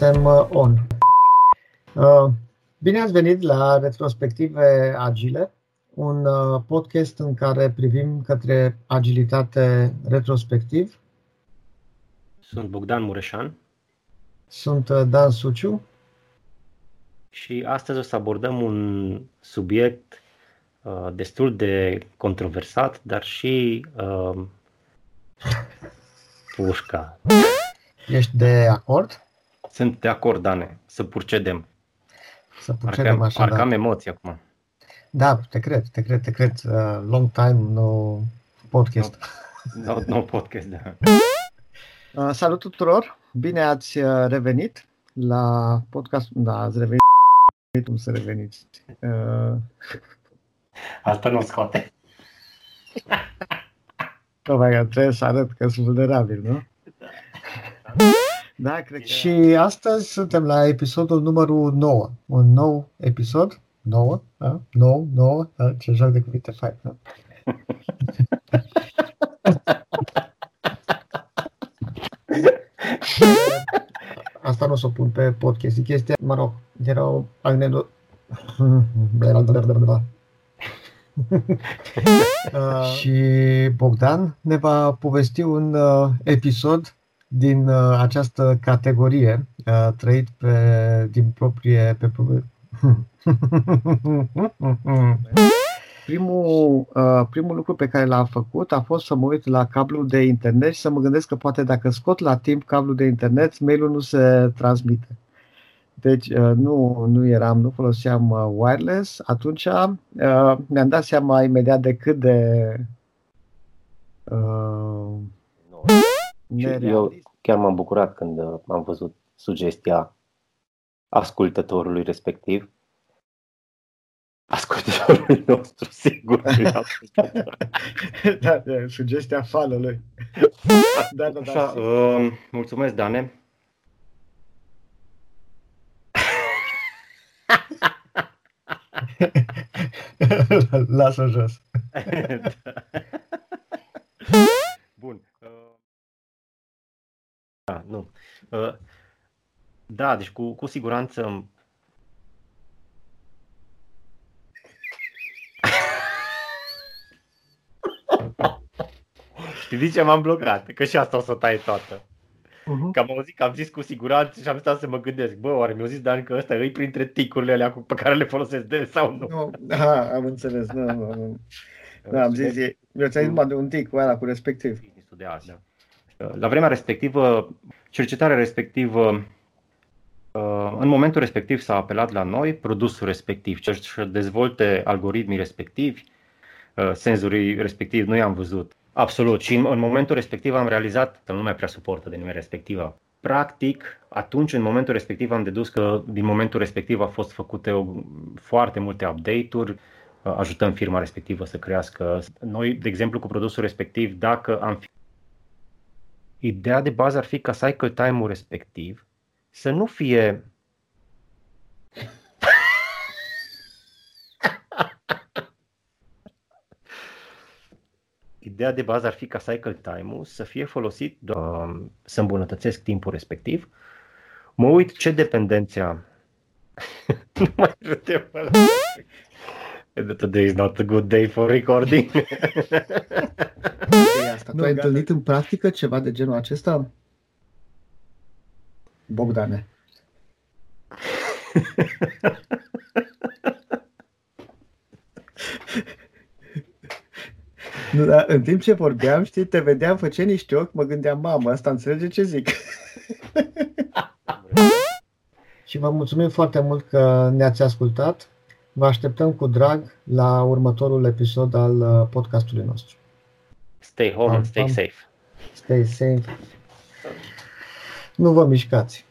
Suntem uh, on. Uh, bine ați venit la Retrospective Agile, un uh, podcast în care privim către agilitate retrospectiv. Sunt Bogdan Mureșan. Sunt Dan Suciu. Și astăzi o să abordăm un subiect destul de controversat, dar și uh, pușca. Ești de acord? Sunt de acord, Dane, să procedem. Să procedem parcă, așa, parcă da. am emoții acum. Da, te cred, te cred, te cred. Uh, long time, no podcast. No, no, no podcast, da. Uh, salut tuturor! Bine ați uh, revenit la podcast. Da, ați revenit. Cum să reveniți? Uh... Asta nu scoate. Oh my God, trebuie să arăt că sunt vulnerabil, nu? Da, cred că... Și astăzi suntem la episodul numărul 9. Un nou episod. 9, da? 9, 9, da? Ce joc de cuvinte fain, da? Asta nu o să o pun pe podcast. E chestia, mă rog, era o anecdotă. uh, și Bogdan ne va povesti un uh, episod din uh, această categorie, uh, trăit pe, din proprie... Pe, primul, uh, primul lucru pe care l-am făcut a fost să mă uit la cablul de internet și să mă gândesc că poate dacă scot la timp cablul de internet, mailul nu se transmite. Deci uh, nu, nu eram, nu foloseam uh, wireless. Atunci uh, mi-am dat seama imediat de cât de uh, eu chiar m-am bucurat când uh, am văzut sugestia ascultătorului respectiv. Ascultătorului nostru, sigur. da, da, sugestia falului. da, da, da, Așa, uh, mulțumesc, Dane. Lasă jos. Bun. Da, nu. Uh, da, deci cu, cu siguranță Știi de ce m-am blocat? Că și asta o să taie toată. Uh-huh. Că am auzit că am zis cu siguranță și am stat să mă gândesc, bă, oare mi-au zis Dan că ăsta îi printre ticurile alea pe care le folosesc de sau nu? Nu, ha, am înțeles, nu, nu, nu. Da, am zis, mi-a ținut numai de un tic cu ăla, cu respectiv. De azi, da. La vremea respectivă, cercetarea respectivă, uh, în momentul respectiv s-a apelat la noi, produsul respectiv, ce să dezvolte algoritmii respectivi, uh, senzorii respectivi, nu i-am văzut absolut și în, momentul respectiv am realizat că nu mai prea suportă denumirea respectivă. Practic, atunci, în momentul respectiv, am dedus că din momentul respectiv au fost făcute o, foarte multe update-uri, uh, ajutăm firma respectivă să crească. Noi, de exemplu, cu produsul respectiv, dacă am fi Ideea de bază ar fi ca cycle time-ul respectiv să nu fie Ideea de bază ar fi ca cycle time-ul să fie folosit uh, să îmbunătățesc timpul respectiv. Mă uit ce dependențe am. nu mai râdem Today is not a good day for recording. asta. Tu ai întâlnit în practică ceva de genul acesta? Bogdane. Nu, dar în timp ce vorbeam, știi, te vedeam, făceai niște ochi, mă gândeam, mamă, asta înțelege ce zic. și vă mulțumim foarte mult că ne-ați ascultat. Vă așteptăm cu drag la următorul episod al uh, podcastului nostru. Stay home, vamos, stay vamos. safe. Stay safe. Não vamos, Cátia.